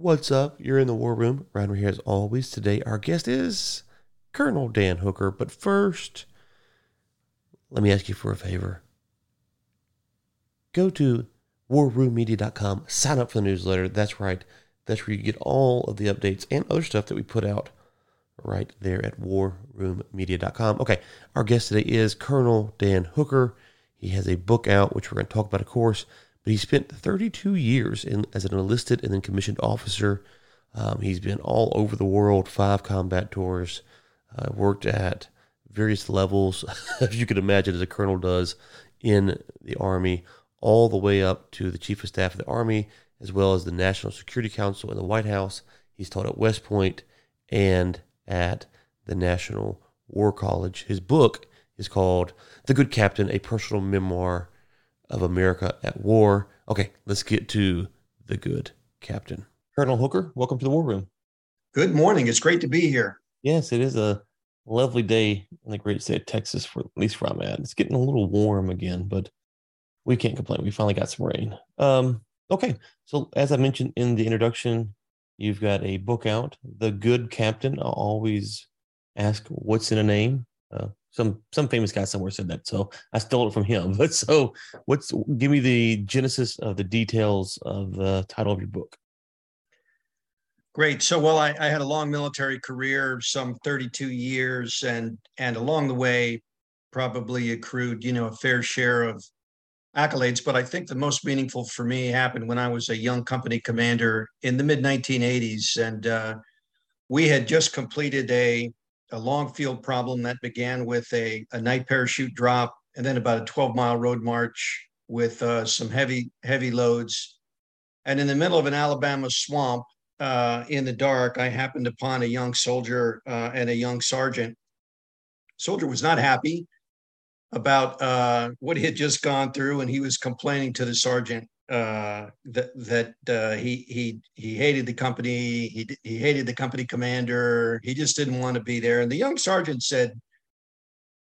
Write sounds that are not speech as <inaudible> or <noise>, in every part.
What's up? You're in the war room. Ryan here as always. Today, our guest is Colonel Dan Hooker. But first, let me ask you for a favor. Go to warroommedia.com, sign up for the newsletter. That's right. That's where you get all of the updates and other stuff that we put out right there at warroommedia.com. Okay, our guest today is Colonel Dan Hooker. He has a book out, which we're going to talk about, of course, but he spent 32 years in, as an enlisted and then commissioned officer. Um, he's been all over the world, five combat tours, uh, worked at various levels, <laughs> as you can imagine, as a colonel does in the Army, all the way up to the Chief of Staff of the Army, as well as the National Security Council in the White House. He's taught at West Point and at the National War College. His book is called The Good Captain, a personal memoir of America at war. Okay, let's get to the good captain. Colonel Hooker, welcome to the War Room. Good morning. It's great to be here. Yes, it is a lovely day in the great state of Texas, for at least where I'm at. It's getting a little warm again, but we can't complain. We finally got some rain. Um, okay, so as I mentioned in the introduction, you've got a book out, The Good Captain. I always ask what's in a name. Uh, some some famous guy somewhere said that, so I stole it from him. <laughs> But so, what's give me the genesis of the details of the title of your book? Great. So, well, I, I had a long military career, some 32 years, and and along the way, probably accrued, you know, a fair share of accolades. But I think the most meaningful for me happened when I was a young company commander in the mid 1980s, and uh, we had just completed a a long field problem that began with a, a night parachute drop and then about a 12 mile road march with uh, some heavy heavy loads. And in the middle of an alabama swamp uh, in the dark i happened upon a young soldier uh, and a young sergeant. Soldier was not happy about uh, what he had just gone through and he was complaining to the sergeant uh, that that uh, he he he hated the company. He he hated the company commander. He just didn't want to be there. And the young sergeant said,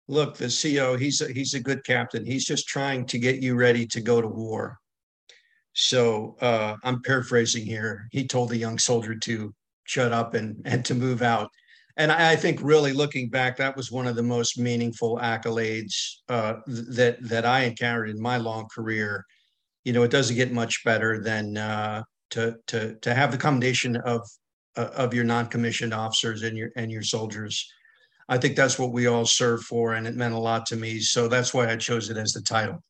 "Look, the CO, he's a, he's a good captain. He's just trying to get you ready to go to war." So uh, I'm paraphrasing here. He told the young soldier to shut up and and to move out. And I, I think, really looking back, that was one of the most meaningful accolades uh, that that I encountered in my long career you know, it doesn't get much better than uh, to to to have the commendation of uh, of your non-commissioned officers and your and your soldiers. I think that's what we all serve for, and it meant a lot to me. So that's why I chose it as the title.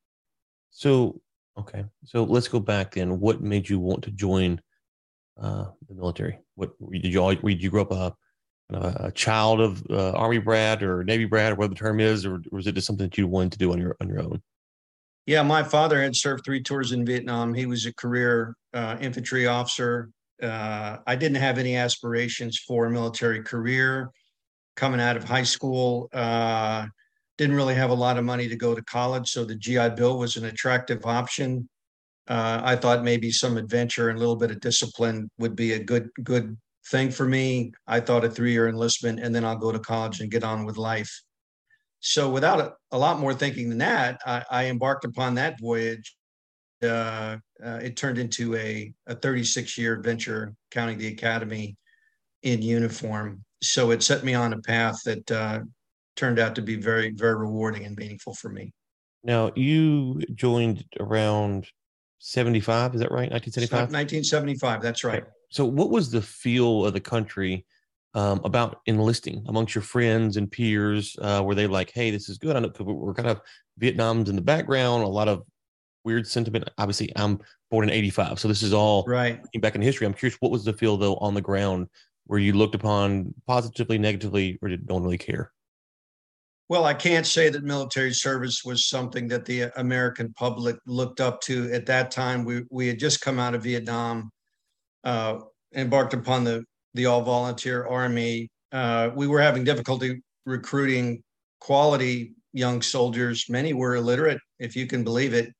So okay, so let's go back then. What made you want to join uh, the military? What did you all? Did you grow up a a child of uh, Army brat or Navy brat or whatever the term is, or, or was it just something that you wanted to do on your on your own? Yeah, my father had served three tours in Vietnam. He was a career uh, infantry officer. Uh, I didn't have any aspirations for a military career coming out of high school. Uh, didn't really have a lot of money to go to college, so the GI Bill was an attractive option. Uh, I thought maybe some adventure and a little bit of discipline would be a good good thing for me. I thought a three year enlistment, and then I'll go to college and get on with life. So, without a, a lot more thinking than that, I, I embarked upon that voyage. Uh, uh, it turned into a, a 36 year venture, counting the academy in uniform. So, it set me on a path that uh, turned out to be very, very rewarding and meaningful for me. Now, you joined around 75, is that right? 1975? 1975, that's right. So, what was the feel of the country um, about enlisting amongst your friends and peers? Uh, were they like, "Hey, this is good"? I know we're kind of Vietnam's in the background, a lot of weird sentiment. Obviously, I'm born in '85, so this is all right. Back in history, I'm curious, what was the feel though on the ground? Were you looked upon positively, negatively, or did no one really care? Well, I can't say that military service was something that the American public looked up to at that time. We we had just come out of Vietnam, uh, embarked upon the the all volunteer army, uh, we were having difficulty recruiting quality young soldiers. Many were illiterate, if you can believe it.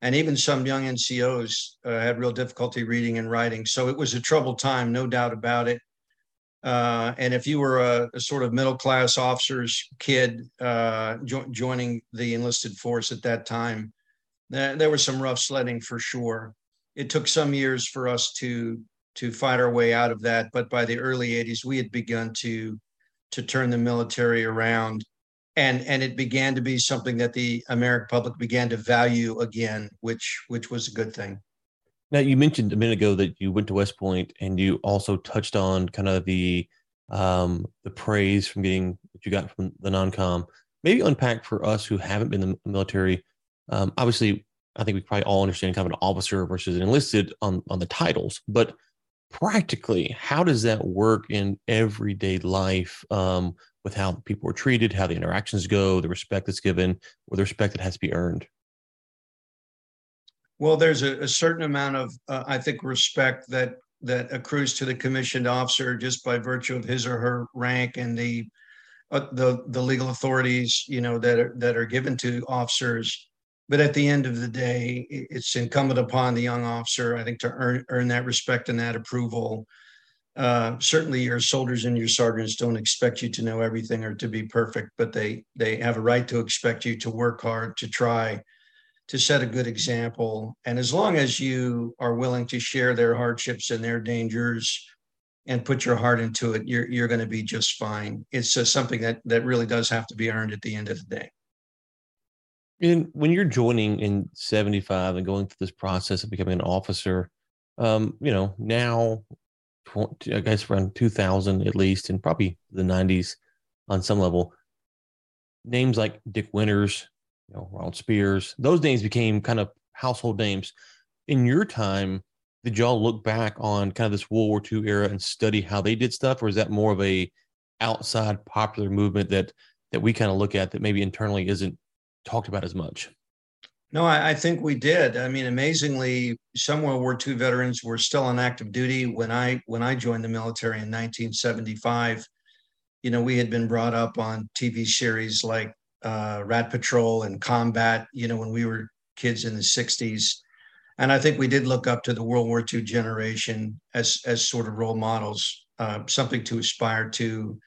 And even some young NCOs uh, had real difficulty reading and writing. So it was a troubled time, no doubt about it. Uh, and if you were a, a, sort of middle class officer's kid uh, jo- joining the enlisted force at that time, there, there was some rough sledding for sure. It took some years for us to to fight our way out of that. But by the early 80s, we had begun to to turn the military around. And, and it began to be something that the American public began to value again, which which was a good thing. Now you mentioned a minute ago that you went to West Point, and you also touched on kind of the um, the praise from getting that you got from the non-com. Maybe unpack for us who haven't been in the military. Um, obviously, I think we probably all understand kind of an officer versus an enlisted on on the titles, but practically, how does that work in everyday life um, with how people are treated, how the interactions go, the respect that's given, or the respect that has to be earned? Well, there's a, a certain amount of, uh, I think, respect that that accrues to the commissioned officer just by virtue of his or her rank and the uh, the the legal authorities, you know, that are that are given to officers. But at the end of the day, it's incumbent upon the young officer, I think, to earn earn that respect and that approval. Uh, certainly, your soldiers and your sergeants don't expect you to know everything or to be perfect, but they they have a right to expect you to work hard, to try, to set a good example. And as long as you are willing to share their hardships and their dangers and put your heart into it, you're you're going to be just fine. It's just something that that really does have to be earned at the end of the day. And when you're joining in 75 and going through this process of becoming an officer, um, you know, now, I guess around 2000 at least, and probably the 90s on some level, names like Dick Winters, you know, Ronald Speirs, those names became kind of household names. In your time, did y'all look back on kind of this World War II era and study how they did stuff, or is that more of a outside popular movement that that we kind of look at that maybe internally isn't talked about as much? No, I, I, think we did. I mean, amazingly, some World War II veterans were still on active duty when I when I joined the military in 1975. You know, we had been brought up on TV series like uh, Rat Patrol and Combat, you know, when we were kids in the 60s. And I think we did look up to the World War II generation as, as sort of role models, uh, something to aspire to.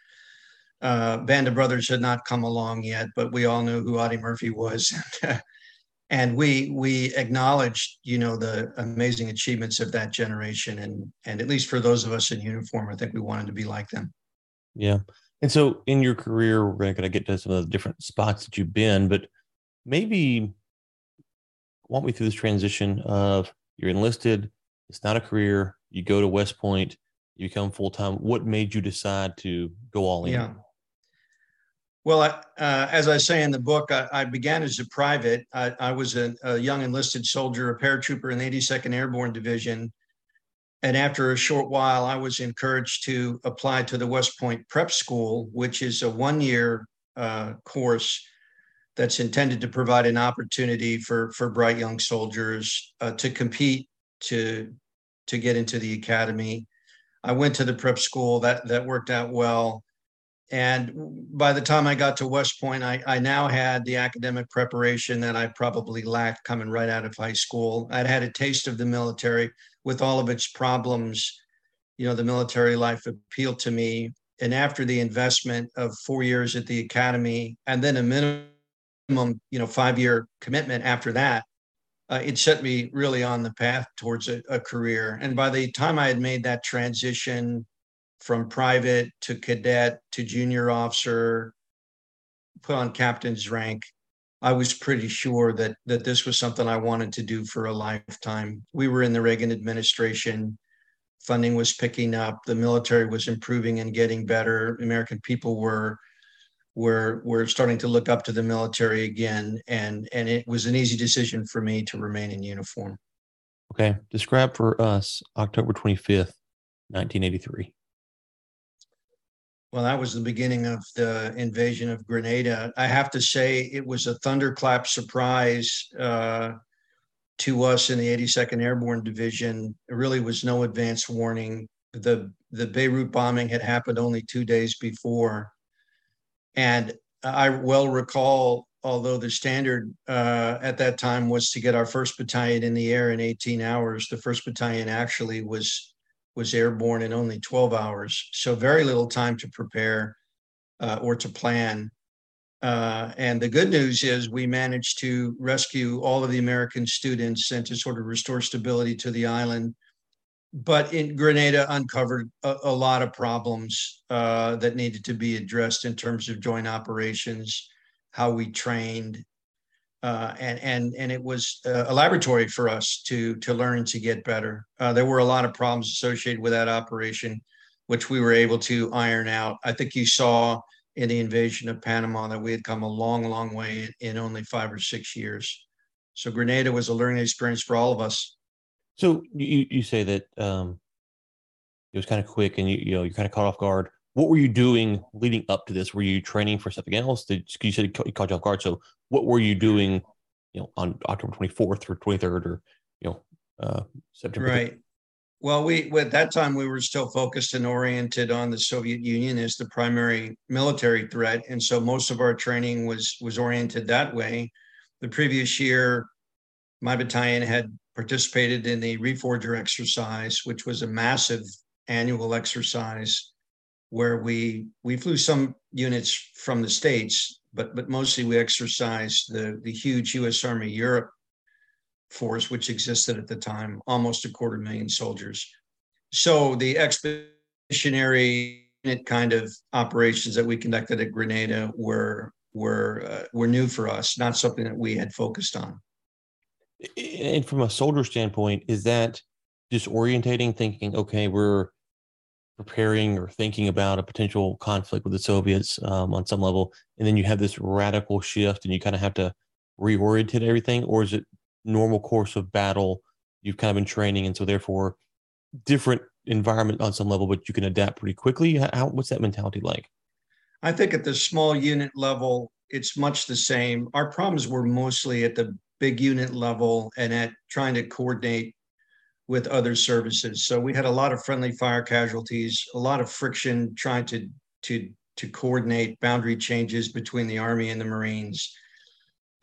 Uh, Band of Brothers had not come along yet, but we all knew who Audie Murphy was. <laughs> and we we acknowledged you know the amazing achievements of that generation and and at least for those of us in uniform i think we wanted to be like them yeah and so in your career, we're going to get to some of the different spots that you've been, but maybe walk me through this transition of you're enlisted, it's not a career, you go to West Point, you become full time. What made you decide to go all in? Yeah. Well, I, uh, as I say in the book, I, I began as a private. I, I was a, a, young enlisted soldier, a paratrooper in the 82nd Airborne Division. And after a short while, I was encouraged to apply to the West Point Prep School, which is a one year uh, course that's intended to provide an opportunity for, for bright young soldiers uh, to compete to, to get into the academy. I went to the prep school, that, that worked out well. And by the time I got to West Point, I, I now had the academic preparation that I probably lacked coming right out of high school. I'd had a taste of the military with all of its problems. You know, the military life appealed to me. And after the investment of four years at the academy and then a minimum, you know, five year commitment after that, uh, it set me really on the path towards a, a career. And by the time I had made that transition, from private to cadet to junior officer, put on captain's rank, I was pretty sure that that this was something I wanted to do for a lifetime. We were in the Reagan administration. Funding was picking up. The military was improving and getting better. American people were were were starting to look up to the military again, and and it was an easy decision for me to remain in uniform. Okay, describe for us October twenty fifth, nineteen eighty three. Well, that was the beginning of the invasion of Grenada. I have to say, it was a thunderclap surprise uh, to us in the 82nd Airborne Division. It really was no advance warning. The the Beirut bombing had happened only two days before, and I well recall. Although the standard uh, at that time was to get our first battalion in the air in 18 hours, the first battalion actually was was airborne in only 12 hours. So very little time to prepare uh, or to plan. Uh, and the good news is we managed to rescue all of the American students and to sort of restore stability to the island. but in Grenada uncovered a, a lot of problems uh, that needed to be addressed in terms of joint operations, how we trained, uh, and and and it was a laboratory for us to to learn to get better. Uh, there were a lot of problems associated with that operation, which we were able to iron out. I think you saw in the invasion of Panama that we had come a long, long way in only five or six years. So Grenada was a learning experience for all of us. So you you say that um, it was kind of quick, and you you know you kind of caught off guard. What were you doing leading up to this? Were you training for something else? Did you said you caught you off guard? So what were you doing? You know, on October twenty fourth or twenty third, or you know, uh, September. Right. Well, we at that time we were still focused and oriented on the Soviet Union as the primary military threat, and so most of our training was was oriented that way. The previous year, my battalion had participated in the Reforger exercise, which was a massive annual exercise where we we flew some units from the states, but but mostly we exercised the the huge U.S. Army Europe force, which existed at the time, almost a quarter million soldiers. So the expeditionary kind of operations that we conducted at Grenada were were uh, were new for us, not something that we had focused on. And from a soldier standpoint, is that disorientating? Thinking, okay, we're preparing or thinking about a potential conflict with the Soviets um, on some level, and then you have this radical shift, and you kind of have to reorientate everything, or is it normal course of battle? You've kind of been training, and so therefore, different environment on some level, but you can adapt pretty quickly. How, what's that mentality like? I think at the small unit level, it's much the same. Our problems were mostly at the big unit level and at trying to coordinate with other services. So we had a lot of friendly fire casualties, a lot of friction trying to to to coordinate boundary changes between the Army and the Marines,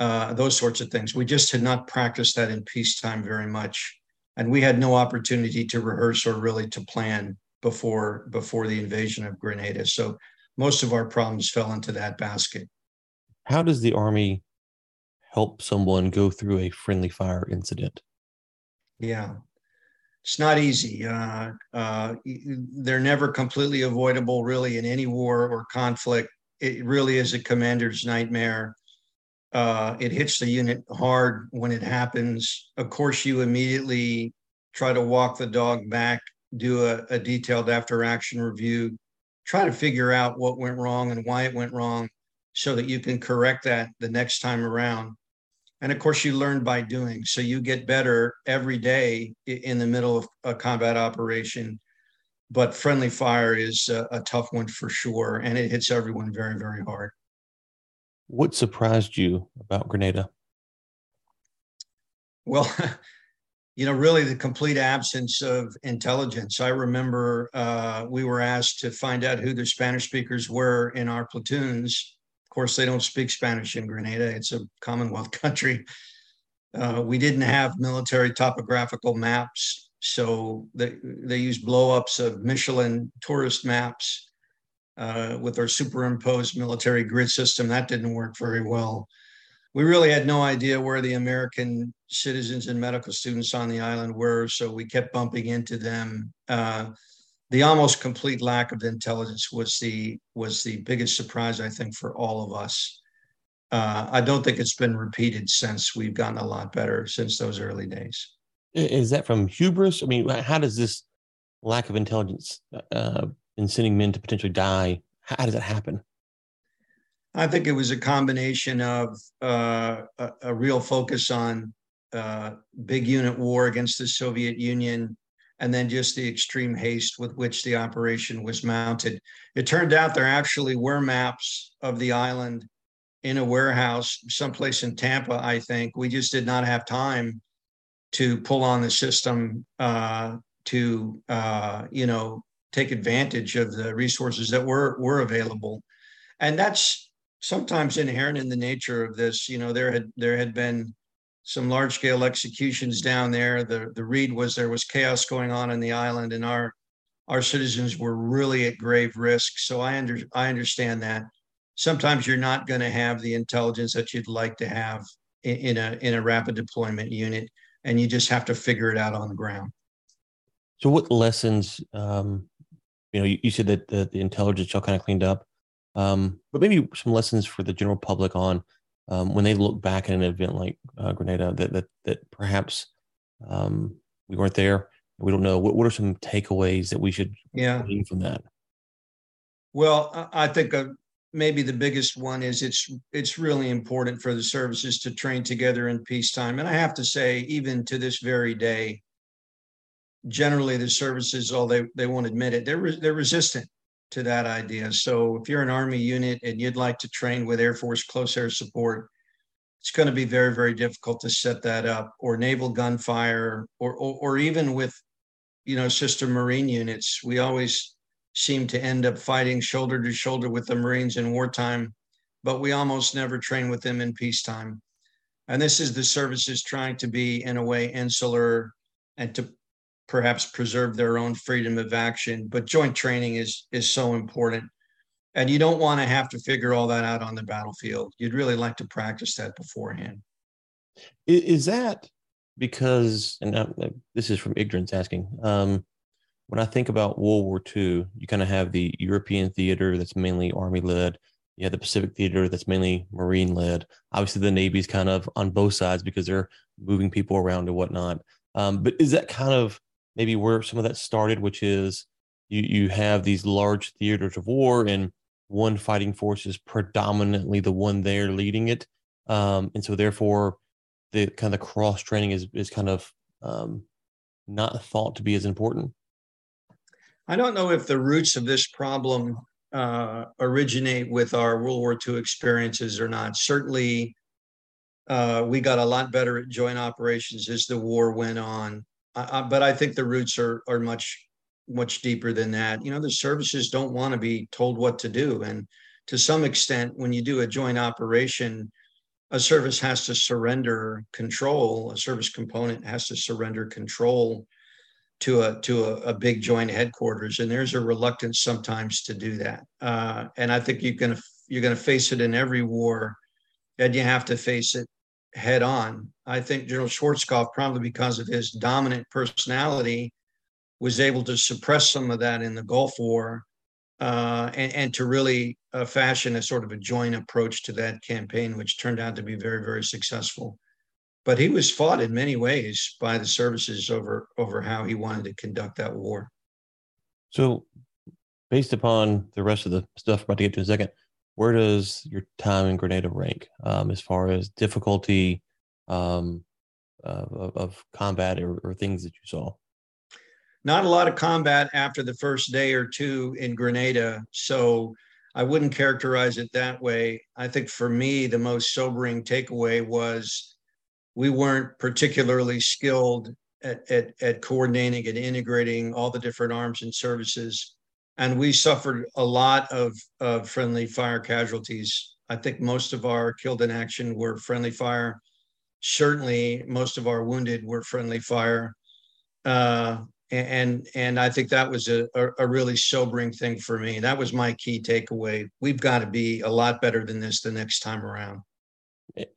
uh, those sorts of things. We just had not practiced that in peacetime very much, and we had no opportunity to rehearse or really to plan before before the invasion of Grenada. So most of our problems fell into that basket. How does the Army help someone go through a friendly fire incident? Yeah, it's not easy. Uh, uh, they're never completely avoidable, really, in any war or conflict. It really is a commander's nightmare. Uh, it hits the unit hard when it happens. Of course, you immediately try to walk the dog back, do a, a detailed after action review, try to figure out what went wrong and why it went wrong so that you can correct that the next time around. And of course, you learn by doing. So you get better every day in the middle of a combat operation. But friendly fire is a, a tough one for sure. And it hits everyone very, very hard. What surprised you about Grenada? Well, <laughs> you know, really the complete absence of intelligence. I remember uh, we were asked to find out who the Spanish speakers were in our platoons course, they don't speak Spanish in Grenada. It's a Commonwealth <laughs> country. Uh, we didn't have military topographical maps, so they they used blowups of Michelin tourist maps uh, with our superimposed military grid system. That didn't work very well. We really had no idea where the American citizens and medical students on the island were, so we kept bumping into them. Uh, the almost complete lack of intelligence was the was the biggest surprise I think for all of us. Uh, I don't think it's been repeated since we've gotten a lot better since those early days. Is that from hubris? I mean, how does this lack of intelligence uh, in sending men to potentially die? How does that happen? I think it was a combination of uh, a, a, real focus on uh, big unit war against the Soviet Union and then just the extreme haste with which the operation was mounted. It turned out there actually were maps of the island in a warehouse someplace in Tampa, I think. We just did not have time to pull on the system uh, to, uh, you know, take advantage of the resources that were were available, and that's sometimes inherent in the nature of this. You know, there had there had been some large scale executions down there. The the read was there was chaos going on in the island, and our our citizens were really at grave risk. So I under I understand that. Sometimes you're not going to have the intelligence that you'd like to have in, in a in a rapid deployment unit, and you just have to figure it out on the ground. So, what lessons? Um, you know, you, you said that the, the intelligence y'all kind of cleaned up, um, but maybe some lessons for the general public on um, when they look back at an event like uh, Grenada that that that perhaps um, we weren't there. We don't know. What, what are some takeaways that we should yeah glean from that? Well, I think uh, maybe the biggest one is it's it's really important for the services to train together in peacetime. And I have to say, even to this very day, generally the services, although they, they won't admit it, they're re- they're resistant to that idea. So if you're an Army unit and you'd like to train with Air Force close air support, it's going to be very very difficult to set that up, or naval gunfire, or or, or even with you know sister Marine units. We always seem to end up fighting shoulder to shoulder with the Marines in wartime, but we almost never train with them in peacetime. And this is the services trying to be, in a way, insular and to perhaps preserve their own freedom of action. But joint training is is so important. And you don't want to have to figure all that out on the battlefield. You'd really like to practice that beforehand. Is that because, and this is from ignorance asking, um, when I think about World War II, you kind of have the European theater that's mainly Army led. You have the Pacific theater that's mainly Marine led. Obviously, the Navy's kind of on both sides because they're moving people around and whatnot. Um, but is that kind of maybe where some of that started, which is you you have these large theaters of war and one fighting force is predominantly the one there leading it, um, and so therefore the kind of cross training is is kind of um, not thought to be as important. I don't know if the roots of this problem uh, originate with our World War II experiences or not. Certainly, uh, we got a lot better at joint operations as the war went on. Uh, but I think the roots are are much much deeper than that. You know, the services don't want to be told what to do, and to some extent, when you do a joint operation, a service has to surrender control. A service component has to surrender control to a to a, a, big joint headquarters, and there's a reluctance sometimes to do that. Uh, and I think you're gonna you're gonna face it in every war, and you have to face it head on. I think General Schwarzkopf, probably because of his dominant personality, was able to suppress some of that in the Gulf War, uh, and, and to really uh, fashion a sort of a joint approach to that campaign, which turned out to be very very successful but he was fought in many ways by the services over over how he wanted to conduct that war. So, based upon the rest of the stuff about to get to in a second, where does your time in Grenada rank um, as far as difficulty um, of, of, combat or, or things that you saw? Not a lot of combat after the first day or two in Grenada, so I wouldn't characterize it that way. I think for me, the most sobering takeaway was we weren't particularly skilled at, at, at coordinating and integrating all the different arms and services. And we suffered a lot of, of friendly fire casualties. I think most of our killed in action were friendly fire. Certainly, most of our wounded were friendly fire. Uh, and and I think that was a, a, really sobering thing for me. That was my key takeaway. We've got to be a lot better than this the next time around.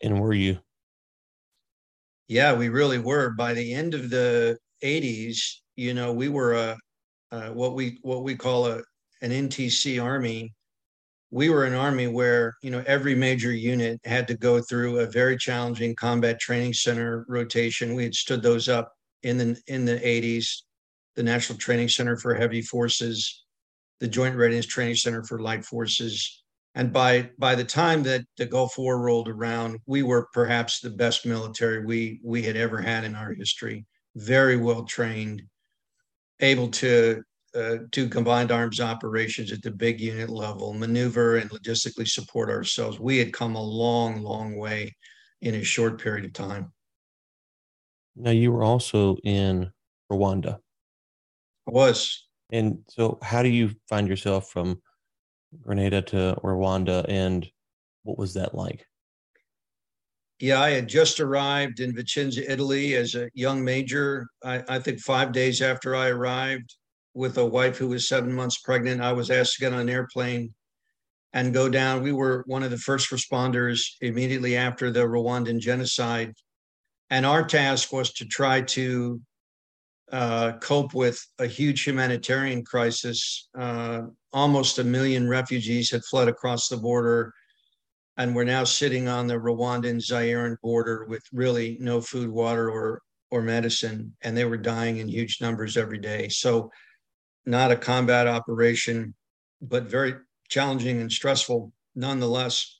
And were you? Yeah, we really were. By the end of the 80s, you know, we were a, a what we what we call a an NTC army. We were an army where you know every major unit had to go through a very challenging combat training center rotation. We had stood those up in the in the 80s, the National Training Center for Heavy Forces, the Joint Readiness Training Center for Light Forces, and by by the time that the Gulf War rolled around, we were perhaps the best military we we had ever had in our history. Very well trained, able to uh, do combined arms operations at the big unit level, maneuver and logistically support ourselves. We had come a long, long way in a short period of time. Now you were also in Rwanda. I was. And so, how do you find yourself from Grenada to Rwanda, and what was that like? Yeah, I had just arrived in Vicenza, Italy as a young major. I, I, think five days after I arrived with a wife who was seven months pregnant, I was asked to get on an airplane and go down. We were one of the first responders immediately after the Rwandan genocide. And our task was to try to uh, cope with a huge humanitarian crisis. Uh, almost a million refugees had fled across the border, and we're now sitting on the Rwandan Zairean border with really no food, water, or or medicine, and they were dying in huge numbers every day. So, not a combat operation, but very challenging and stressful nonetheless.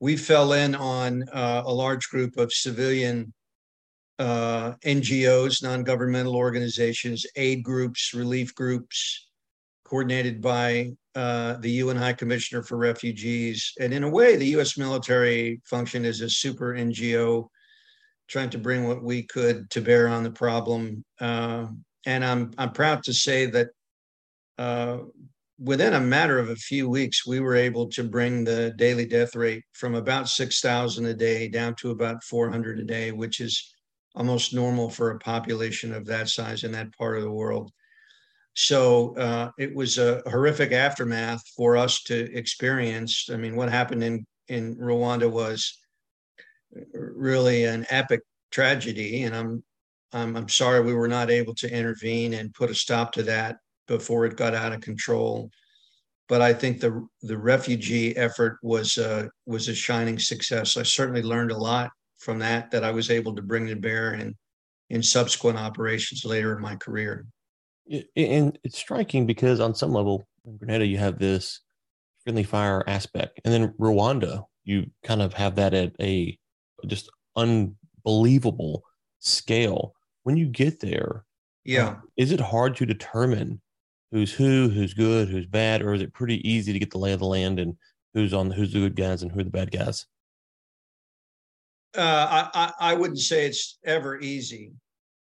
We fell in on uh, a large group of civilian uh, NGOs, non governmental organizations, aid groups, relief groups, coordinated by uh, the UN High Commissioner for Refugees. And in a way, the US military function as a super NGO, trying to bring what we could to bear on the problem. Uh, and I'm, I'm proud to say that uh, within a matter of a few weeks, we were able to bring the daily death rate from about 6,000 a day down to about 400 a day, which is almost normal for a population of that size in that part of the world. So uh, it was a horrific aftermath for us to experience. I mean, what happened in, in Rwanda was really an epic tragedy, and I'm, I'm I'm sorry we were not able to intervene and put a stop to that before it got out of control. But I think the the refugee effort was uh, was a shining success. I certainly learned a lot from that that I was able to bring to bear in in subsequent operations later in my career. And it's striking because on some level, in Grenada, you have this friendly fire aspect, and then Rwanda, you kind of have that at a just unbelievable scale. When you get there, yeah, um, is it hard to determine who's who, who's good, who's bad, or is it pretty easy to get the lay of the land and who's on who's the good guys and who are the bad guys? Uh, I, I wouldn't say it's ever easy.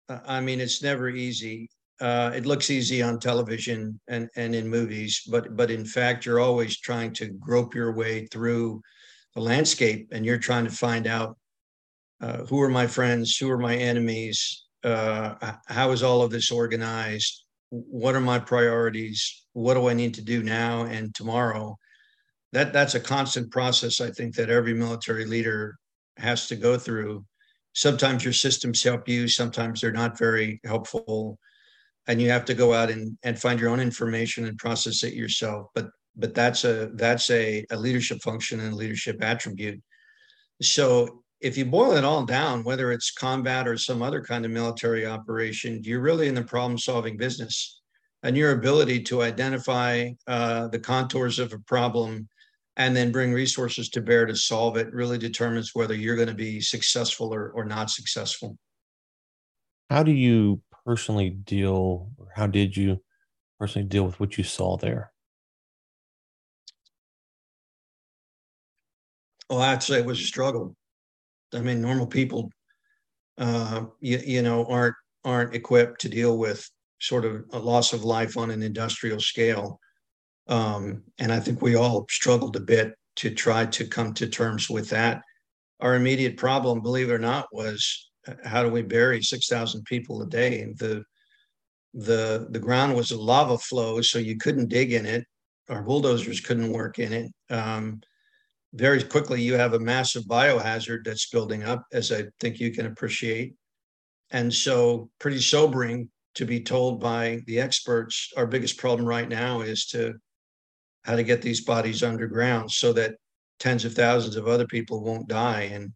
Uh, I mean, it's never easy. Uh, it looks easy on television and, and in movies, but but in fact, you're always trying to grope your way through the landscape, and you're trying to find out uh, who are my friends, who are my enemies, uh, how is all of this organized, what are my priorities, what do I need to do now and tomorrow. That that's a constant process. I think that every military leader has to go through. Sometimes your systems help you, sometimes they're not very helpful. And you have to go out and, and find your own information and process it yourself. But but that's a that's a, a leadership function and leadership attribute. So if you boil it all down, whether it's combat or some other kind of military operation, you're really in the problem solving business. And your ability to identify uh, the contours of a problem and then bring resources to bear to solve it really determines whether you're going to be successful or, or not successful. How do you personally deal, or how did you personally deal with what you saw there? Well, I'd say it was a struggle. I mean, normal people, uh, you, you know, aren't aren't equipped to deal with sort of a loss of life on an industrial scale. Um, and I think we all struggled a bit to try to come to terms with that. Our immediate problem, believe it or not, was how do we bury 6,000 people a day? The, the, the ground was a lava flow, so you couldn't dig in it. Our bulldozers couldn't work in it. Um, very quickly, you have a massive biohazard that's building up, as I think you can appreciate. And so, pretty sobering to be told by the experts our biggest problem right now is to how to get these bodies underground so that tens of thousands of other people won't die. And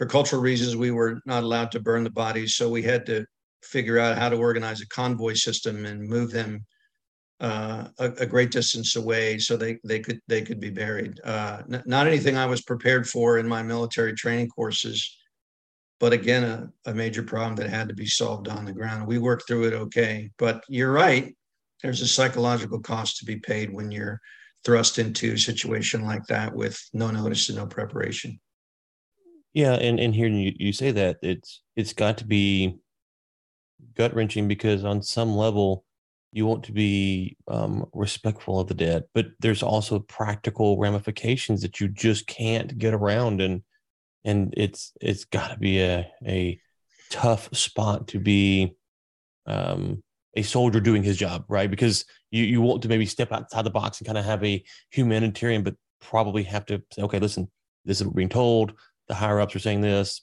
for cultural reasons, we were not allowed to burn the bodies. So we had to figure out how to organize a convoy system and move them uh, a, a, great distance away so they, they could they could be buried. Uh, n- not anything I was prepared for in my military training courses, but again, a, a major problem that had to be solved on the ground. We worked through it okay. But you're right there's a psychological cost to be paid when you're thrust into a situation like that with no notice and no preparation. Yeah, and and hearing you, you say that it's it's got to be gut wrenching because on some level you want to be um, respectful of the dead, but there's also practical ramifications that you just can't get around, and and it's it's got to be a a tough spot to be um, a soldier doing his job, right? Because you, you want to maybe step outside the box and kind of have a humanitarian, but probably have to say, okay, listen, this is what we're being told. The higher ups are saying this.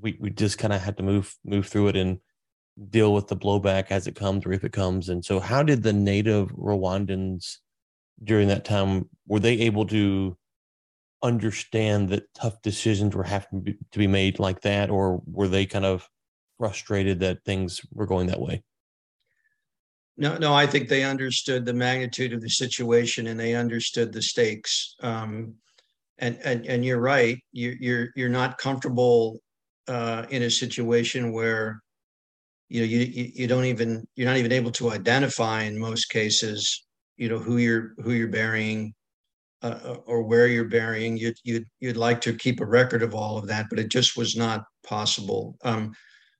We we just kind of had to move move through it and deal with the blowback as it comes or if it comes. And so, how did the native Rwandans during that time were they able to understand that tough decisions were having to be made like that, or were they kind of frustrated that things were going that way? No, no, I think they understood the magnitude of the situation and they understood the stakes. Um, and, and and you're right. You, you're you're not comfortable uh, in a situation where you know you, you don't even you're not even able to identify in most cases you know who you're who you're burying uh, uh, or where you're burying you'd, you'd you'd like to keep a record of all of that but it just was not possible um,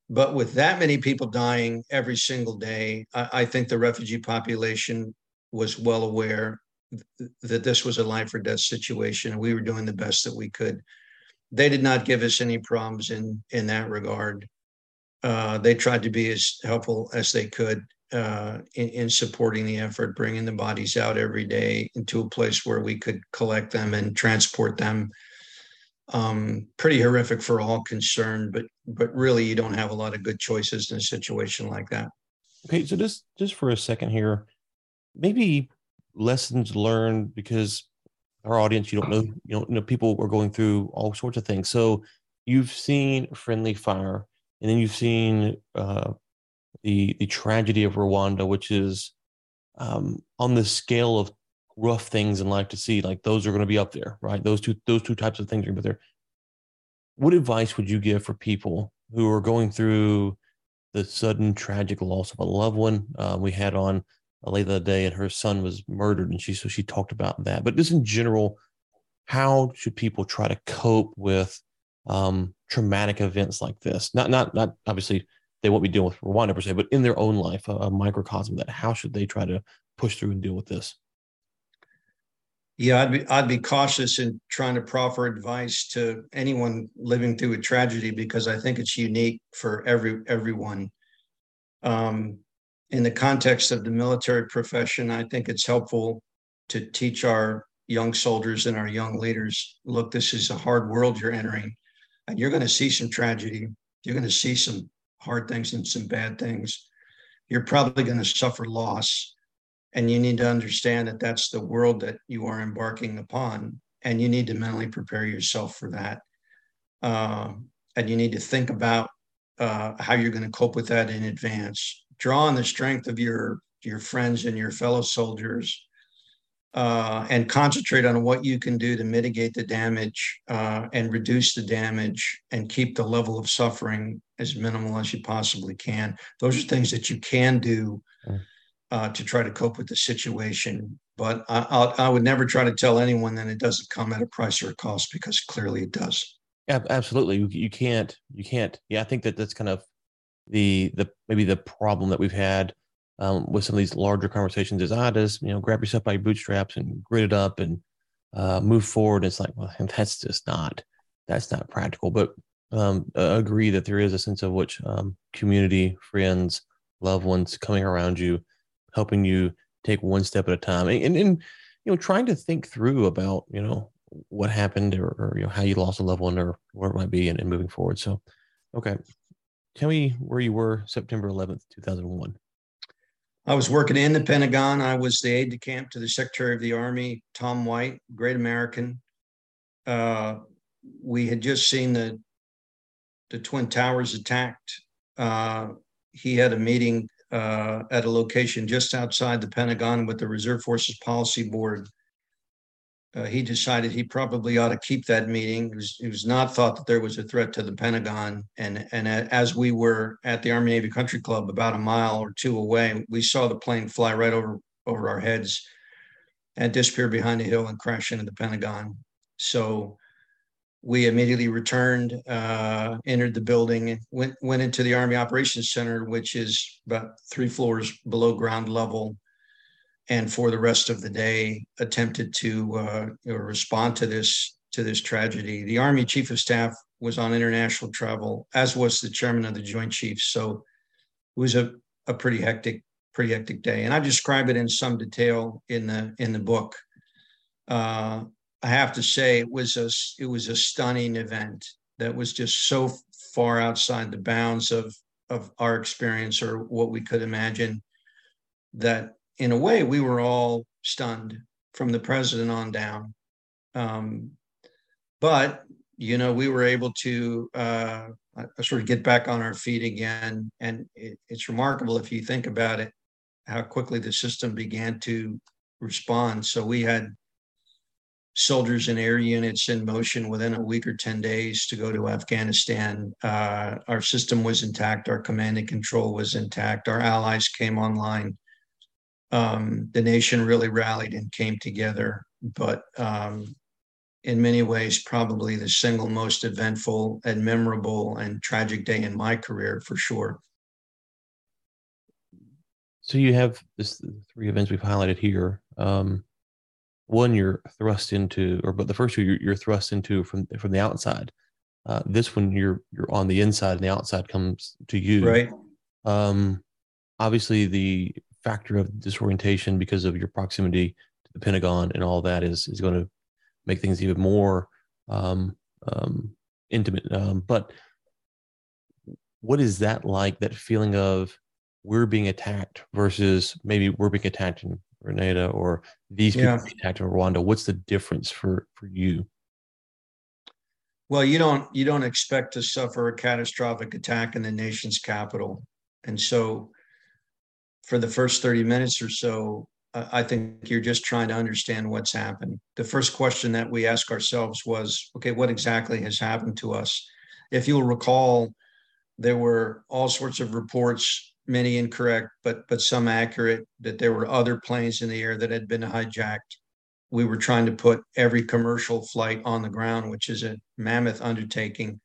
but with that many people dying every single day I, I think the refugee population was well aware th- that this was a life or death situation and we were doing the best that we could they did not give us any problems in in that regard uh, they tried to be as helpful as they could uh, in, in, supporting the effort, bringing the bodies out every day into a place where we could collect them and transport them. Um, pretty horrific for all concerned, but but really, you don't have a lot of good choices in a situation like that. Okay, so just just for a second here, maybe lessons learned because our audience, you don't know, you don't know people are going through all sorts of things. So you've seen friendly fire and then you've seen uh, the the tragedy of Rwanda, which is um, on the scale of rough things in life to see. Like those are going to be up there, right? Those two those two types of things are gonna be up there. What advice would you give for people who are going through the sudden tragic loss of a loved one? Uh, we had on late the day, and her son was murdered, and she so she talked about that. But just in general, how should people try to cope with um, traumatic events like this. Not not not obviously they won't be dealing with Rwanda per se, but in their own life, a, a microcosm that how should they try to push through and deal with this? Yeah, I'd be I'd be cautious in trying to proffer advice to anyone living through a tragedy because I think it's unique for every everyone. Um, in the context of the military profession, I think it's helpful to teach our young soldiers and our young leaders look, this is a hard world you're entering and you're going to see some tragedy. You're going to see some hard things and some bad things. You're probably going to suffer loss. And you need to understand that that's the world that you are embarking upon. And you need to mentally prepare yourself for that. Uh, and you need to think about uh, how you're going to cope with that in advance. Draw on the strength of your your friends and your fellow soldiers uh, and concentrate on what you can do to mitigate the damage uh, and reduce the damage and keep the level of suffering as minimal as you possibly can. Those are things that you can do mm. uh, to try to cope with the situation. But I, I, would never try to tell anyone that it doesn't come at a price or a cost because clearly it does. Absolutely, you can't. You can't. Yeah, I think that that's kind of the the maybe the problem that we've had um, with some of these larger conversations is ah, just you know grab yourself by your bootstraps and grit it up and uh, move forward. It's like well, <laughs> that's just not that's not practical. But um, agree that there is a sense of which um, community, friends, loved ones coming around you, helping you take one step at a time, and, and, and you know trying to think through about you know what happened or, or you know how you lost a loved one or where it might be and, and moving forward. So, okay, tell me where you were September 11th, 2001. I was working in the Pentagon. I was the aide de camp to the Secretary of the Army, Tom White, great American. Uh, we had just seen the the Twin Towers attacked. Uh, he had a meeting uh, at a location just outside the Pentagon with the Reserve Forces Policy Board uh, he decided he probably ought to keep that meeting. It was, it was, not thought that there was a threat to the Pentagon. And, and as we were at the Army Navy Country Club, about a mile or two away, we saw the plane fly right over, over our heads and disappear behind a hill and crash into the Pentagon. So we immediately returned, uh, entered the building, went, went into the Army Operations Center, which is about three floors below ground level and for the rest of the day attempted to uh, respond to this to this tragedy. The Army Chief of Staff was on international travel, as was the Chairman of the Joint Chiefs. So it was a, a pretty hectic, pretty hectic day. And I describe it in some detail in the in the book. Uh, I have to say it was a it was a stunning event that was just so far outside the bounds of of our experience or what we could imagine that in a way we were all stunned from the president on down. Um, but you know we were able to uh, sort of get back on our feet again. And it, it's remarkable if you think about it how quickly the system began to respond. So we had soldiers and air units in motion within a week or 10 days to go to Afghanistan. Uh, our system was intact, our command and control was intact, our allies came online. Um, the nation really rallied and came together, but um, in many ways, probably the single most eventful and memorable and tragic day in my career for sure. So you have this three events we've highlighted here. Um, one you're thrust into, or but the first two you're, you're thrust into from from the outside. Uh, this one you're you're on the inside, and the outside comes to you. Right. Um, obviously, the factor of disorientation because of your proximity to the Pentagon and all that is is going to make things even more um, um, intimate. Um, but what is that like? That feeling of we're being attacked versus maybe we're being attacked in Grenada or these people yeah. attacked in Rwanda? What's the difference for for you? Well, you don't you don't expect to suffer a catastrophic attack in the nation's capital, and so for the first thirty minutes or so, I think you're just trying to understand what's happened. The first question that we ask ourselves was, okay, what exactly has happened to us? If you'll recall, there were all sorts of reports many incorrect, but but some accurate, that there were other planes in the air that had been hijacked. We were trying to put every commercial flight on the ground, which is a mammoth undertaking,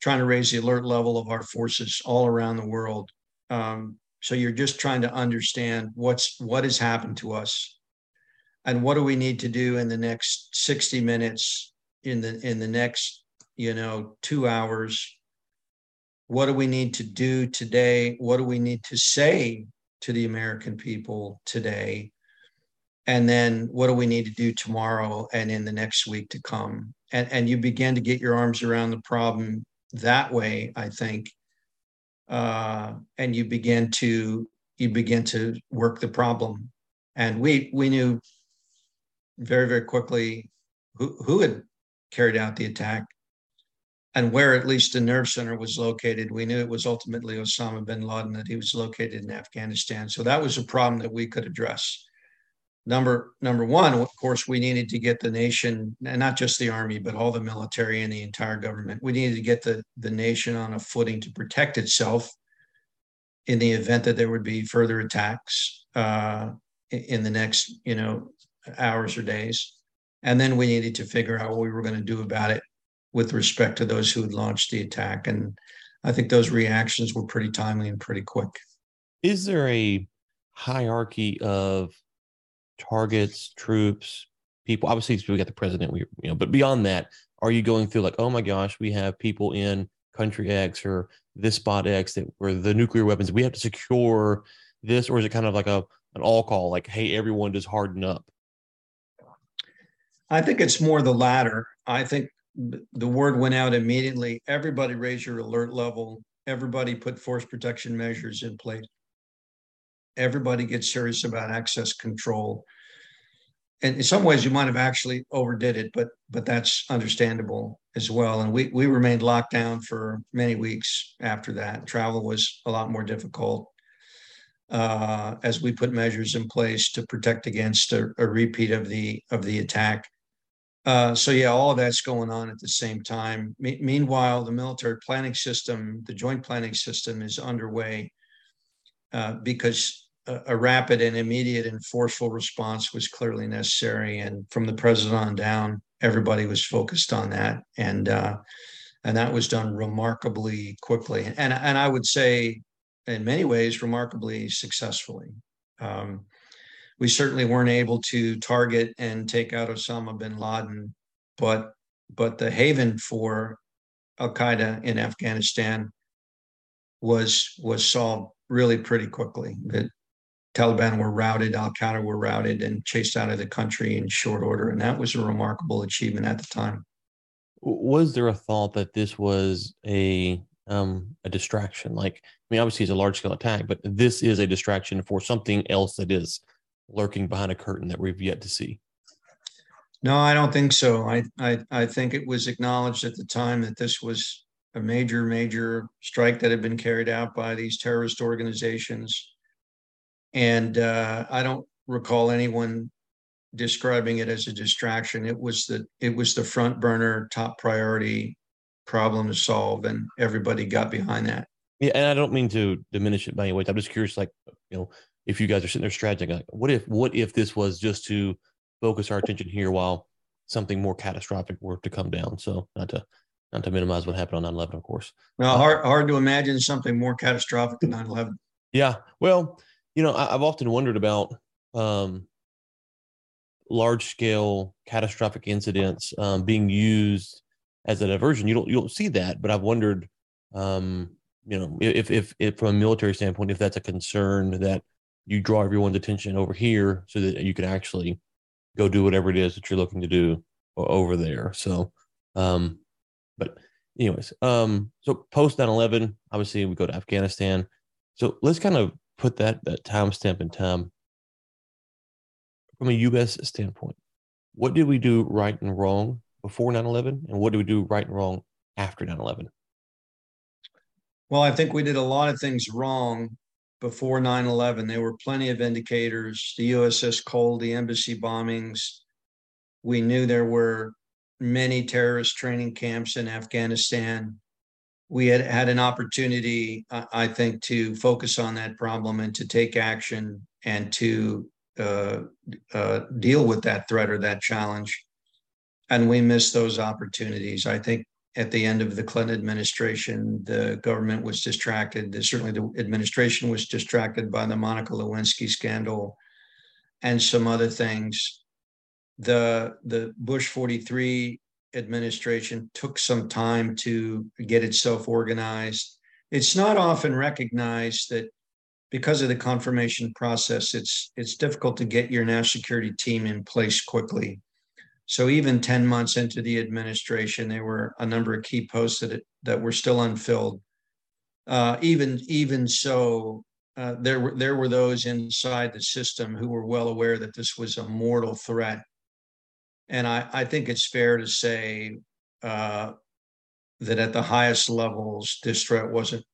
trying to raise the alert level of our forces all around the world. Um, so you're just trying to understand what's what has happened to us, and what do we need to do in the next 60 minutes, in the in the next you know two hours what do we need to do today? What do we need to say to the American people today? And then what do we need to do tomorrow and in the next week to come? And, and you begin to get your arms around the problem that way, I think. Uh, and you begin to you begin to work the problem. And we we knew very, very quickly who, who had carried out the attack and where at least the nerve center was located. We knew it was ultimately Osama bin Laden that he was located in Afghanistan. So that was a problem that we could address. Number number one, of course, we needed to get the nation, and not just the army, but all the military and the entire government. We needed to get the, the nation on a footing to protect itself in the event that there would be further attacks uh, in the next, you know, hours or days. And then we needed to figure out what we were going to do about it with respect to those who had launched the attack. And I think those reactions were pretty timely and pretty quick. Is there a hierarchy of targets, troops, people? Obviously, we got the president, we you know, but beyond that, are you going through like, oh my gosh, we have people in country X or this spot X that were the nuclear weapons. We have to secure this, or is it kind of like a an all call, like, hey, everyone just harden up? I think it's more the latter. I think the word went out immediately. Everybody raise your alert level. Everybody put force protection measures in place. Everybody gets serious about access control. And in some ways, you might have actually overdid it, but but that's understandable as well. And we we remained locked down for many weeks after that. Travel was a lot more difficult uh, as we put measures in place to protect against a, a repeat of the of the attack. Uh, so yeah, all of that's going on at the same time. Me- meanwhile, the military planning system, the joint planning system, is underway uh, because a, rapid and immediate and forceful response was clearly necessary. And from the president on down, everybody was focused on that, and uh, and that was done remarkably quickly. And and I would say, in many ways, remarkably successfully. Um, we certainly weren't able to target and take out Osama bin Laden, but but the haven for Al Qaeda in Afghanistan was was solved really pretty quickly. Taliban were routed, Al Qaeda were routed, and chased out of the country in short order, and that was a remarkable achievement at the time. Was there a thought that this was a um, a distraction? Like, I mean, obviously it's a large scale attack, but this is a distraction for something else that is lurking behind a curtain that we've yet to see. No, I don't think so. I, I, I think it was acknowledged at the time that this was a major, major strike that had been carried out by these terrorist organizations. And uh, I don't recall anyone describing it as a distraction. It was the it was the front burner, top priority problem to solve, and everybody got behind that. Yeah, and I don't mean to diminish it by any way. I'm just curious, like you know, if you guys are sitting there strategizing, like, what if what if this was just to focus our attention here while something more catastrophic were to come down? So not to not to minimize what happened on 9/11, of course. Well, hard hard to imagine something more catastrophic than 9/11. Yeah, well, you know, I, have often wondered about um, large scale catastrophic incidents um, being used as a diversion. You don't you don't see that, but I've wondered, um, you know, if, if if from a military standpoint, if that's a concern that you draw everyone's attention over here so that you can actually go do whatever it is that you're looking to do over there. So, um, but anyways, um, so post 9/11, obviously we go to Afghanistan. So let's kind of put that that timestamp in time from a U.S. standpoint. What did we do right and wrong before 9/11, and what do we do right and wrong after 9/11? Well, I think we did a lot of things wrong before 9/11. There were plenty of indicators. The USS Cole, the embassy bombings. We knew there were many terrorist training camps in Afghanistan we had had an opportunity, I think, to focus on that problem and to take action and to uh, uh, deal with that threat or that challenge. And we missed those opportunities. I think at the end of the Clinton administration, the government was distracted. Certainly, the administration was distracted by the Monica Lewinsky scandal and some other things. The the Bush 43 administration took some time to get itself organized. It's not often recognized that because of the confirmation process, it's it's difficult to get your national security team in place quickly. So even 10 months into the administration, there were a number of key posts that, that were still unfilled. Uh, even even so, uh, there were there were those inside the system who were well aware that this was a mortal threat and I, I think it's fair to say uh, that at the highest levels, this threat wasn't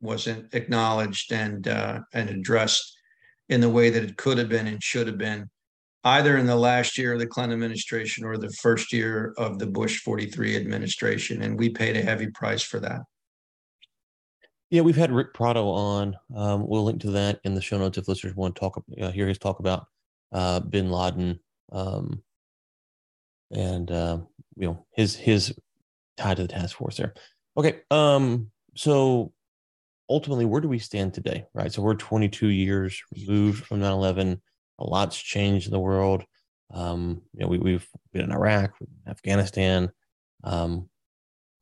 wasn't acknowledged and uh, and addressed in the way that it could have been and should have been, either in the last year of the Clinton administration or the first year of the Bush 43 administration, and we paid a heavy price for that. Yeah, we've had Rick Prado on. Um, we'll link to that in the show notes if listeners want to talk, uh, hear his talk about uh, Bin Laden um, and uh, you know his his tie to the task force there. Okay, um, so ultimately, where do we stand today? Right, so we're 22 years removed from 9/11. A lot's changed in the world. Um, you know, we, we've been in Iraq, Afghanistan. Um,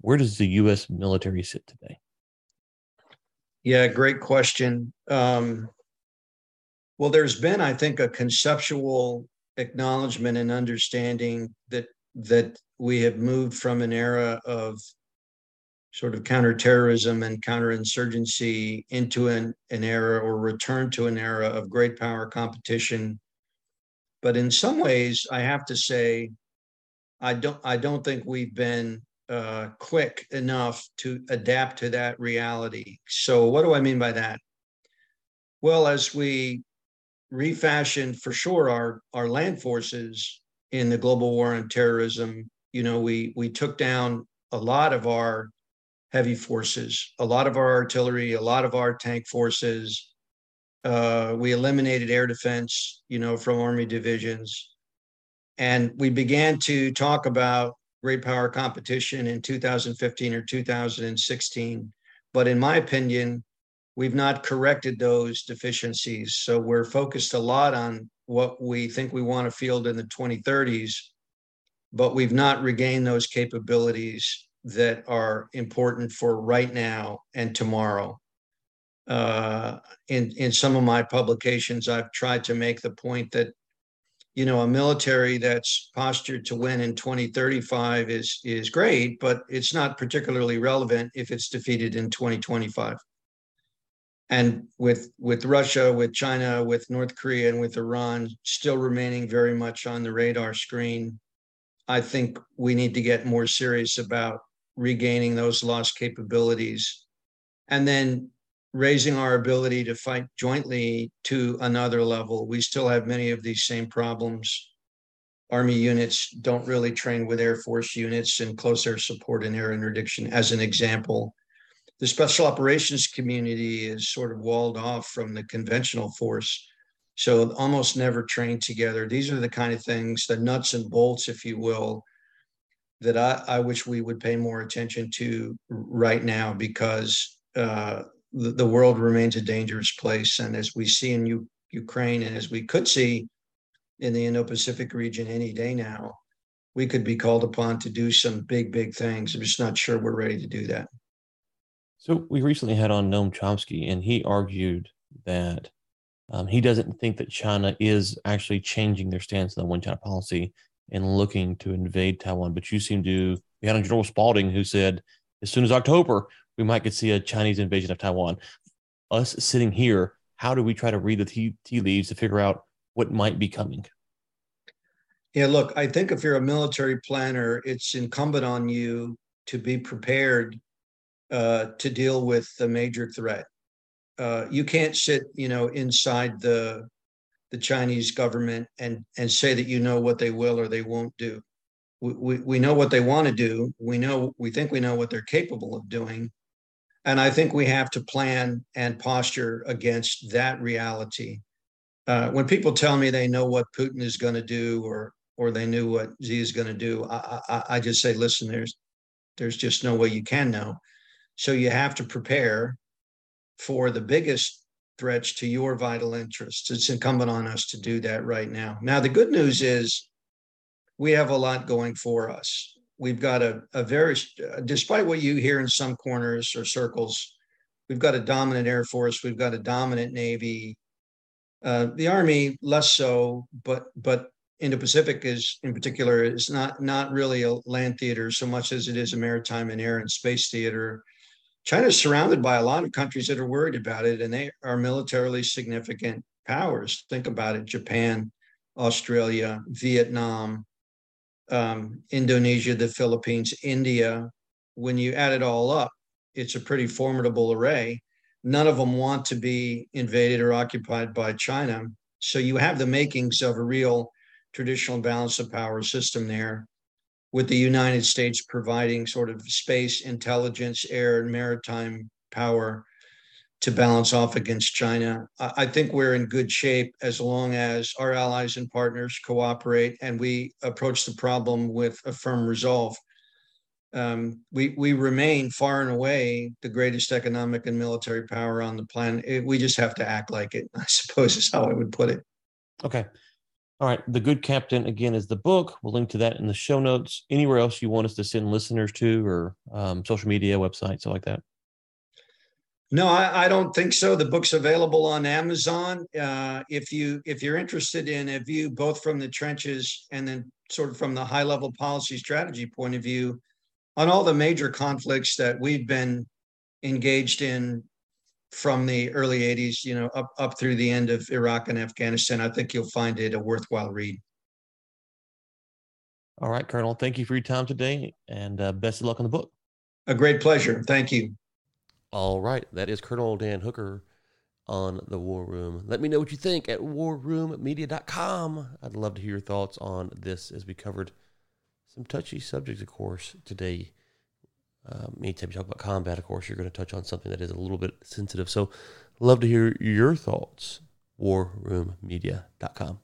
where does the U.S. military sit today? Yeah, great question. Um, well, there's been, I think, a conceptual acknowledgement and understanding that that we have moved from an era of sort of counterterrorism and counterinsurgency into an, an era or return to an era of great power competition. But in some ways, I have to say, I don't I don't think we've been uh, quick enough to adapt to that reality. So what do I mean by that? Well, as we refashioned for sure our our land forces in the global war on terrorism. You know, we we took down a lot of our heavy forces, a lot of our artillery, a lot of our tank forces. Uh, we eliminated air defense, you know, from army divisions, and we began to talk about great power competition in 2015 or 2016. But in my opinion, we've not corrected those deficiencies. So we're focused a lot on what we think we want to field in the 2030s, but we've not regained those capabilities that are important for right now and tomorrow. Uh, in in some of my publications, I've tried to make the point that you know, a military that's postured to win in 2035 is is great, but it's not particularly relevant if it's defeated in 2025. And with with Russia, with China, with North Korea, and with Iran still remaining very much on the radar screen, I think we need to get more serious about regaining those lost capabilities and then raising our ability to fight jointly to another level. We still have many of these same problems. Army units don't really train with Air Force units in close air support and air interdiction, as an example. The special operations community is sort of walled off from the conventional force. So almost never trained together. These are the kind of things, the nuts and bolts, if you will, that I, I wish we would pay more attention to right now because uh, the, the, world remains a dangerous place. And as we see in U- Ukraine, and as we could see in the Indo Pacific region any day now, we could be called upon to do some big, big things. I'm just not sure we're ready to do that. So we recently had on Noam Chomsky, and he argued that um, he doesn't think that China is actually changing their stance on the one China policy and looking to invade Taiwan. But you seem to, we had on General Spalding who said, as soon as October, we might could see a Chinese invasion of Taiwan. Us sitting here, how do we try to read the tea, tea leaves to figure out what might be coming? Yeah, look, I think if you're a military planner, it's incumbent on you to be prepared uh, to deal with the major threat. Uh, you can't sit, you know, inside the the Chinese government and and say that you know what they will or they won't do. We, we, we know what they want to do. We know we think we know what they're capable of doing, and I think we have to plan and posture against that reality. Uh, when people tell me they know what Putin is going to do or or they knew what Xi is going to do, I, I, I just say, listen, there's there's just no way you can know. So you have to prepare for the biggest threats to your vital interests. It's incumbent on us to do that right now. Now, the good news is we have a lot going for us. We've got a, a very, despite what you hear in some corners or circles, we've got a dominant Air Force, we've got a dominant Navy. Uh, the Army less so, but but Indo-Pacific is in particular is not not really a land theater so much as it is a maritime and air and space theater. China is surrounded by a lot of countries that are worried about it, and they are militarily significant powers. Think about it Japan, Australia, Vietnam, um, Indonesia, the Philippines, India. When you add it all up, it's a pretty formidable array. None of them want to be invaded or occupied by China. So you have the makings of a real traditional balance of power system there with the United States providing sort of space, intelligence, air, and maritime power to balance off against China. I think we're in good shape as long as our allies and partners cooperate and we approach the problem with a firm resolve. Um, we we remain far and away the greatest economic and military power on the planet. It, we just have to act like it. <laughs> I suppose is how I would put it. Okay. All right. The Good Captain, again, is the book. We'll link to that in the show notes. Anywhere else you want us to send listeners to or um, social media, websites, like that? No, I, I, don't think so. The book's available on Amazon. Uh, if you if you're interested in a view both from the trenches and then sort of from the high level policy strategy point of view on all the major conflicts that we've been engaged in from the early 80s, you know, up, up through the end of Iraq and Afghanistan. I think you'll find it a worthwhile read. All right, Colonel. Thank you for your time today and uh, best of luck on the book. A great pleasure. Thank you. All right. That is Colonel Dan Hooker on the War Room. Let me know what you think at warroommedia.com. I'd love to hear your thoughts on this as we covered some touchy subjects, of course, today um, anytime you talk about combat, of course, you're going to touch on something that is a little bit sensitive. So, love to hear your thoughts. WarRoomMedia.com.